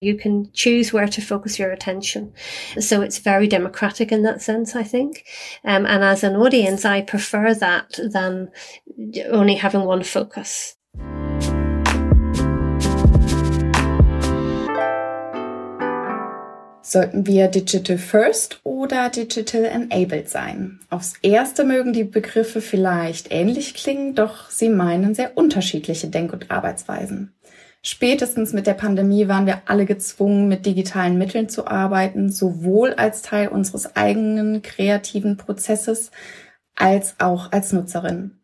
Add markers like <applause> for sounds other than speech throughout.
You can choose where to focus your attention. So it's very democratic in that sense, I think. Um, and as an audience, I prefer that than only having one focus. Sollten wir Digital First oder Digital Enabled sein? Aufs Erste mögen die Begriffe vielleicht ähnlich klingen, doch sie meinen sehr unterschiedliche Denk- und Arbeitsweisen. Spätestens mit der Pandemie waren wir alle gezwungen, mit digitalen Mitteln zu arbeiten, sowohl als Teil unseres eigenen kreativen Prozesses als auch als Nutzerin.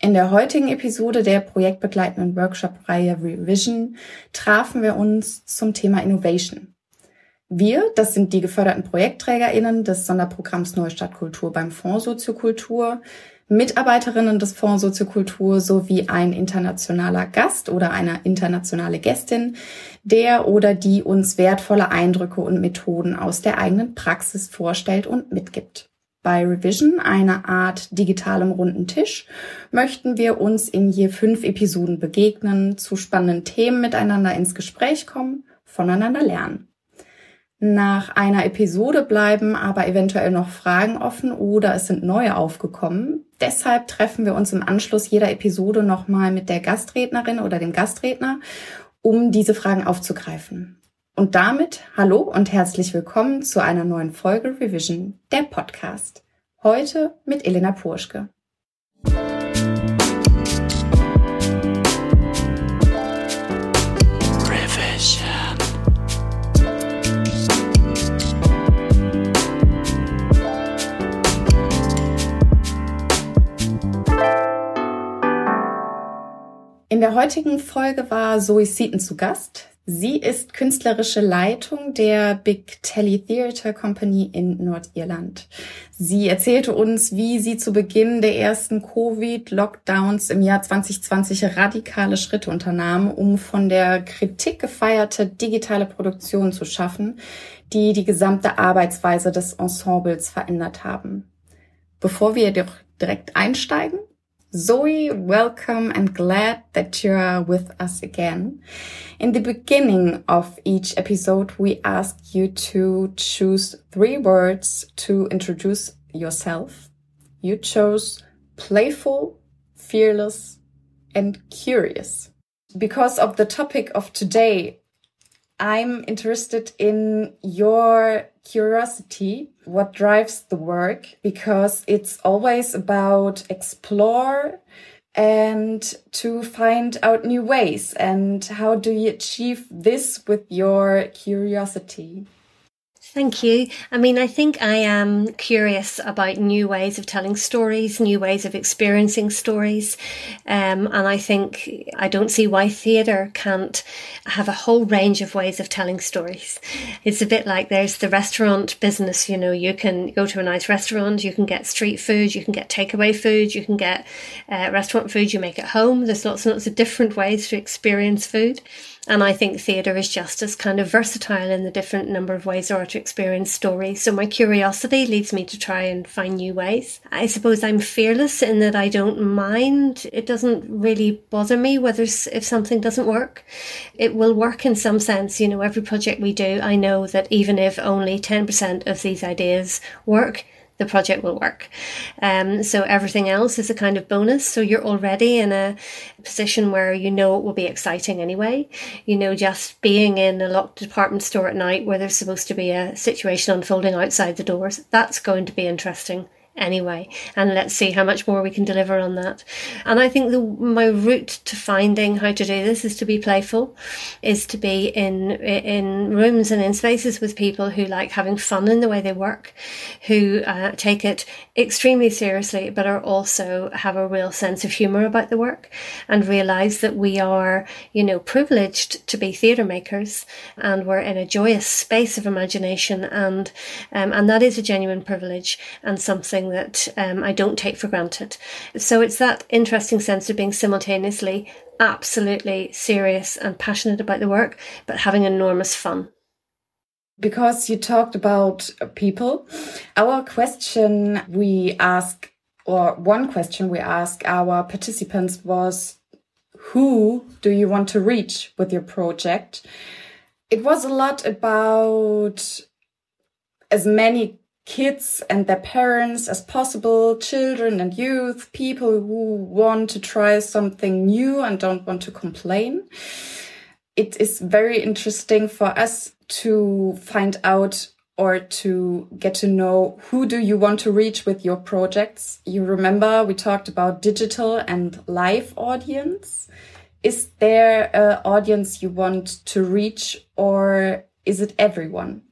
In der heutigen Episode der projektbegleitenden Workshop-Reihe Revision trafen wir uns zum Thema Innovation. Wir, das sind die geförderten ProjektträgerInnen des Sonderprogramms Neustadt Kultur beim Fonds Soziokultur, Mitarbeiterinnen des Fonds Soziokultur sowie ein internationaler Gast oder eine internationale Gästin, der oder die uns wertvolle Eindrücke und Methoden aus der eigenen Praxis vorstellt und mitgibt. Bei Revision, einer Art digitalem runden Tisch, möchten wir uns in je fünf Episoden begegnen, zu spannenden Themen miteinander ins Gespräch kommen, voneinander lernen. Nach einer Episode bleiben aber eventuell noch Fragen offen oder es sind neue aufgekommen. Deshalb treffen wir uns im Anschluss jeder Episode nochmal mit der Gastrednerin oder dem Gastredner, um diese Fragen aufzugreifen. Und damit hallo und herzlich willkommen zu einer neuen Folge Revision, der Podcast. Heute mit Elena Purschke. Heutigen Folge war Zoe Seaton zu Gast. Sie ist künstlerische Leitung der Big Telly Theatre Company in Nordirland. Sie erzählte uns, wie sie zu Beginn der ersten Covid-Lockdowns im Jahr 2020 radikale Schritte unternahm, um von der Kritik gefeierte digitale Produktion zu schaffen, die die gesamte Arbeitsweise des Ensembles verändert haben. Bevor wir jedoch direkt einsteigen, Zoe, welcome and glad that you are with us again. In the beginning of each episode, we ask you to choose three words to introduce yourself. You chose playful, fearless, and curious. Because of the topic of today, I'm interested in your curiosity, what drives the work, because it's always about explore and to find out new ways. And how do you achieve this with your curiosity? Thank you. I mean, I think I am curious about new ways of telling stories, new ways of experiencing stories. Um, and I think I don't see why theatre can't have a whole range of ways of telling stories. It's a bit like there's the restaurant business, you know, you can go to a nice restaurant, you can get street food, you can get takeaway food, you can get uh, restaurant food you make at home. There's lots and lots of different ways to experience food. And I think theatre is just as kind of versatile in the different number of ways there are to experience stories. So my curiosity leads me to try and find new ways. I suppose I'm fearless in that I don't mind. It doesn't really bother me whether if something doesn't work. It will work in some sense. You know, every project we do, I know that even if only 10% of these ideas work, the project will work. Um, so everything else is a kind of bonus. So you're already in a position where you know it will be exciting anyway. You know, just being in a locked department store at night where there's supposed to be a situation unfolding outside the doors, that's going to be interesting anyway. And let's see how much more we can deliver on that. And I think the, my route to finding how to do this is to be playful, is to be in, in rooms and in spaces with people who like having fun in the way they work, who uh, take it extremely seriously, but are also have a real sense of humor about the work and realize that we are, you know, privileged to be theatre makers and we're in a joyous space of imagination and, um, and that is a genuine privilege and something that um, I don't take for granted. So it's that interesting sense of being simultaneously absolutely serious and passionate about the work, but having enormous fun. Because you talked about people, our question we ask, or one question we ask our participants was, who do you want to reach with your project? it was a lot about as many kids and their parents as possible, children and youth, people who want to try something new and don't want to complain. It is very interesting for us to find out or to get to know who do you want to reach with your projects. You remember we talked about digital and live audience. Is there an audience you want to reach or is it everyone?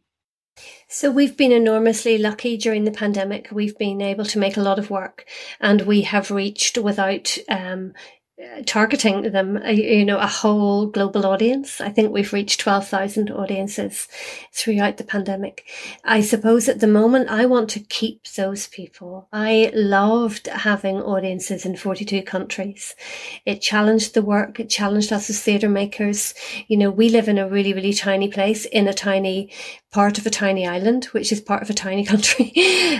So we've been enormously lucky during the pandemic. We've been able to make a lot of work and we have reached without um, targeting them, uh, you know, a whole global audience. I think we've reached 12,000 audiences throughout the pandemic. I suppose at the moment I want to keep those people. I loved having audiences in 42 countries. It challenged the work. It challenged us as theatre makers. You know, we live in a really, really tiny place in a tiny part of a tiny island, which is part of a tiny <laughs> country.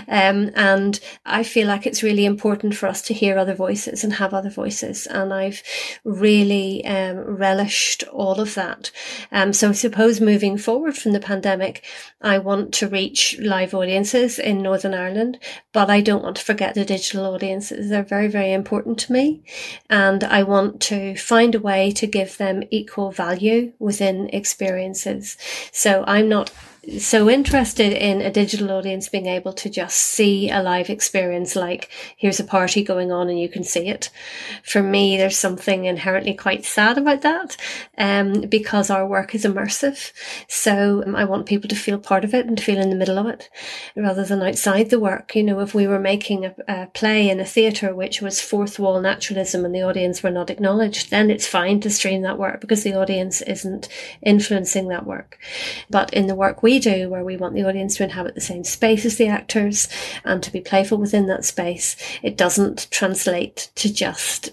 um, and I feel like it's really important for us to hear other voices and have other voices. And I've really um, relished all of that. Um, so I suppose moving forward from the pandemic, I want to reach live audiences in Northern Ireland, but I don't want to forget the digital audiences. They're very, very important to me. And I want to find a way to give them equal value within experiences. So I'm not so interested in a digital audience being able to just see a live experience like here's a party going on and you can see it. For me there's something inherently quite sad about that um, because our work is immersive. So um, i want people to feel part of it and to feel in the middle of it rather than outside the work. You know if we were making a, a play in a theatre which was fourth wall naturalism and the audience were not acknowledged then it's fine to stream that work because the audience isn't influencing that work. But in the work we do, where we want the audience to inhabit the same space as the actors and to be playful within that space, it doesn't translate to just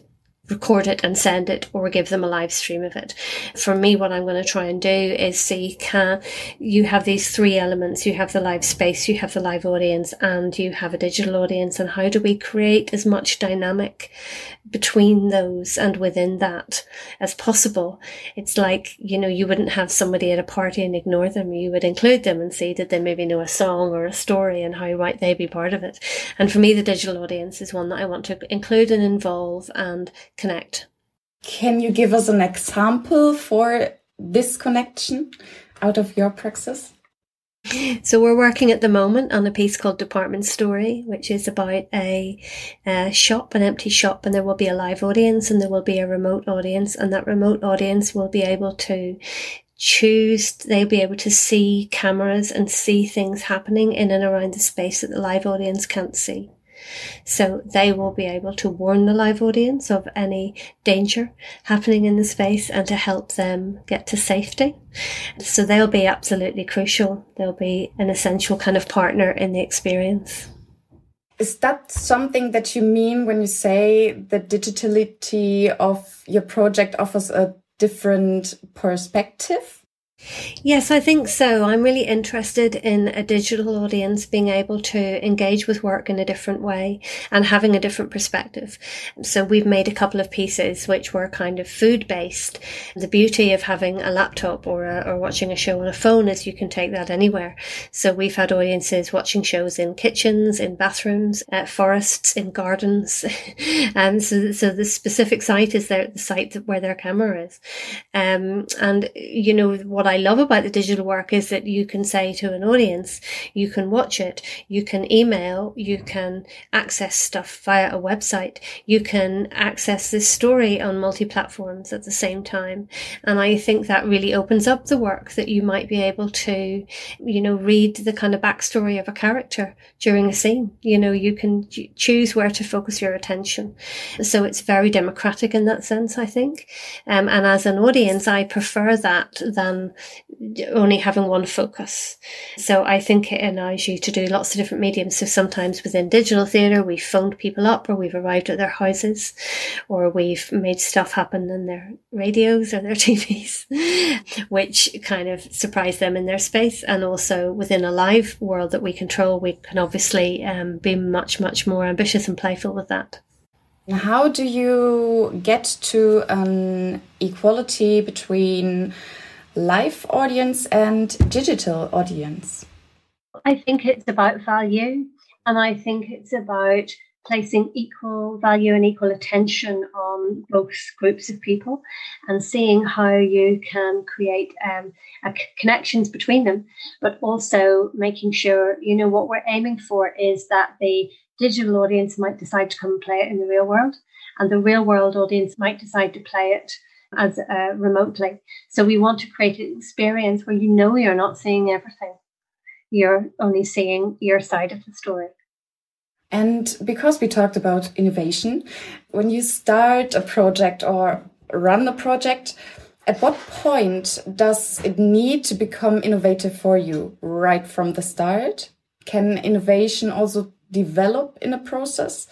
record it and send it or give them a live stream of it. For me, what I'm going to try and do is see can you have these three elements. You have the live space, you have the live audience and you have a digital audience. And how do we create as much dynamic between those and within that as possible? It's like, you know, you wouldn't have somebody at a party and ignore them. You would include them and see that they maybe know a song or a story and how might they be part of it. And for me, the digital audience is one that I want to include and involve and connect. Can you give us an example for this connection out of your praxis? <laughs> So we're working at the moment on a piece called Department Story, which is about a, a, shop, an empty shop, and there will be a live audience and there will be a remote audience, and that remote audience will be able to choose, they'll be able to see cameras and see things happening in and around the space that the live audience can't see. So they will be able to warn the live audience of any danger happening in the space and to help them get to safety. So they'll be absolutely crucial. They'll be an essential kind of partner in the experience. Is that something that you mean when you say the digitality of your project offers a different perspective? Yes, I think so. I'm really interested in a digital audience being able to engage with work in a different way and having a different perspective. So we've made a couple of pieces which were kind of food based. The beauty of having a laptop or, a, or watching a show on a phone is you can take that anywhere. So we've had audiences watching shows in kitchens, in bathrooms, at forests, in gardens. <laughs> and so, so the specific site is there, the site where their camera is. Um, and you know, what I I love about the digital work is that you can say to an audience, you can watch it, you can email, you can access stuff via a website, you can access this story on multi platforms at the same time. And I think that really opens up the work that you might be able to, you know, read the kind of backstory of a character during a scene. You know, you can choose where to focus your attention. So it's very democratic in that sense, I think. Um, and as an audience, I prefer that than only having one focus. So I think it allows you to do lots of different mediums. So sometimes within digital theatre, we've phoned people up or we've arrived at their houses or we've made stuff happen in their radios or their <laughs> TVs, which kind of surprise them in their space. And also within a live world that we control, we can obviously um, be much, much more ambitious and playful with that. How do you get to an equality between live audience and digital audience? I think it's about value, and I think it's about placing equal value and equal attention on both groups of people and seeing how you can create um, connections between them, but also making sure, you know, what we're aiming for is that the digital audience might decide to come and play it in the real world, and the real world audience might decide to play it as uh, remotely. So we want to create an experience where you know you're not seeing everything. You're only seeing your side of the story. And because we talked about innovation, when you start a project or run a project, at what point does it need to become innovative for you right from the start? Can innovation also develop in a process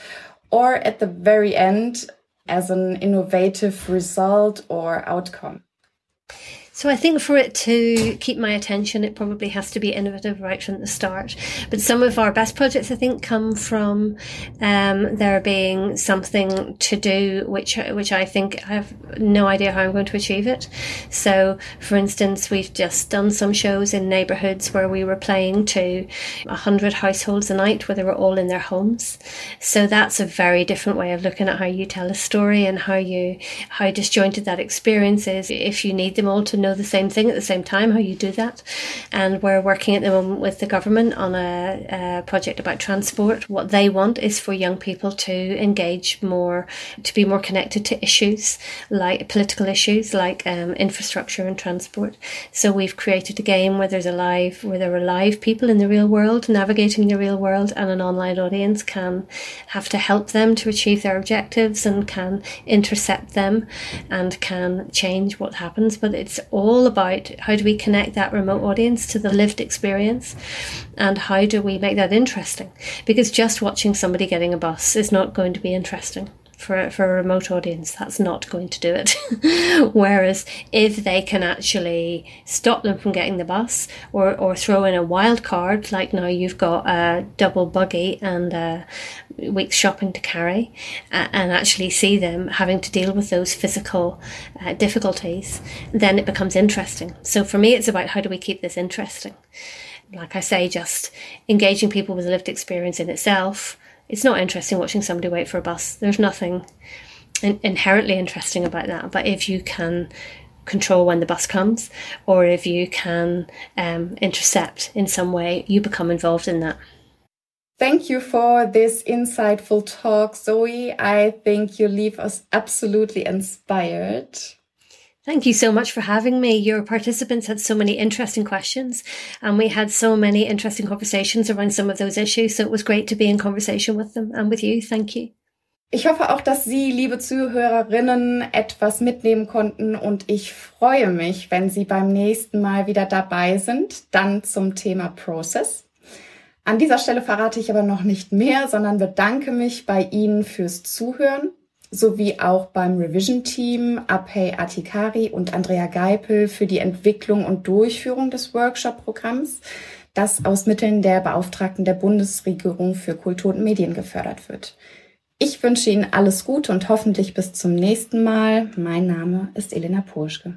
or at the very end as an innovative result or outcome? So I think for it to keep my attention, it probably has to be innovative right from the start. But some of our best projects, I think, come from um, there being something to do, which which I think I have no idea how I'm going to achieve it. So, for instance, we've just done some shows in neighbourhoods where we were playing to hundred households a night, where they were all in their homes. So that's a very different way of looking at how you tell a story and how you how disjointed that experience is. If you need them all to know know the same thing at the same time, how you do that. And we're working at the moment with the government on a, a project about transport. What they want is for young people to engage more, to be more connected to issues like political issues like um, infrastructure and transport. So we've created a game where there's a live, where there are live people in the real world navigating the real world, and an online audience can have to help them to achieve their objectives and can intercept them and can change what happens. But it's all about how do we connect that remote audience to the lived experience and how do we make that interesting? Because just watching somebody getting a bus is not going to be interesting for, for a remote audience, that's not going to do it. <laughs> Whereas if they can actually stop them from getting the bus or, or throw in a wild card, like now you've got a double buggy and a week's shopping to carry, uh, and actually see them having to deal with those physical uh, difficulties, then it becomes interesting. So for me, it's about how do we keep this interesting? Like I say, just engaging people with a lived experience in itself it's not interesting watching somebody wait for a bus. There's nothing in- inherently interesting about that. But if you can control when the bus comes, or if you can um, intercept in some way, you become involved in that. Thank you for this insightful talk, Zoe. I think you leave us absolutely inspired. Thank you so much for having me. Your participants had so many interesting questions, and we had so many interesting conversations around some of those issues. So it was great to be in conversation with them and with you. Thank you. Ich hoffe auch, dass Sie, liebe Zuhörerinnen, etwas mitnehmen konnten und ich freue mich, wenn Sie beim nächsten Mal wieder dabei sind, dann zum Thema Process. An dieser Stelle verrate ich aber noch nicht mehr, sondern bedanke mich bei Ihnen fürs Zuhören sowie auch beim Revision-Team Apey Atikari und Andrea Geipel für die Entwicklung und Durchführung des Workshop-Programms, das aus Mitteln der Beauftragten der Bundesregierung für Kultur und Medien gefördert wird. Ich wünsche Ihnen alles Gute und hoffentlich bis zum nächsten Mal. Mein Name ist Elena Purschke.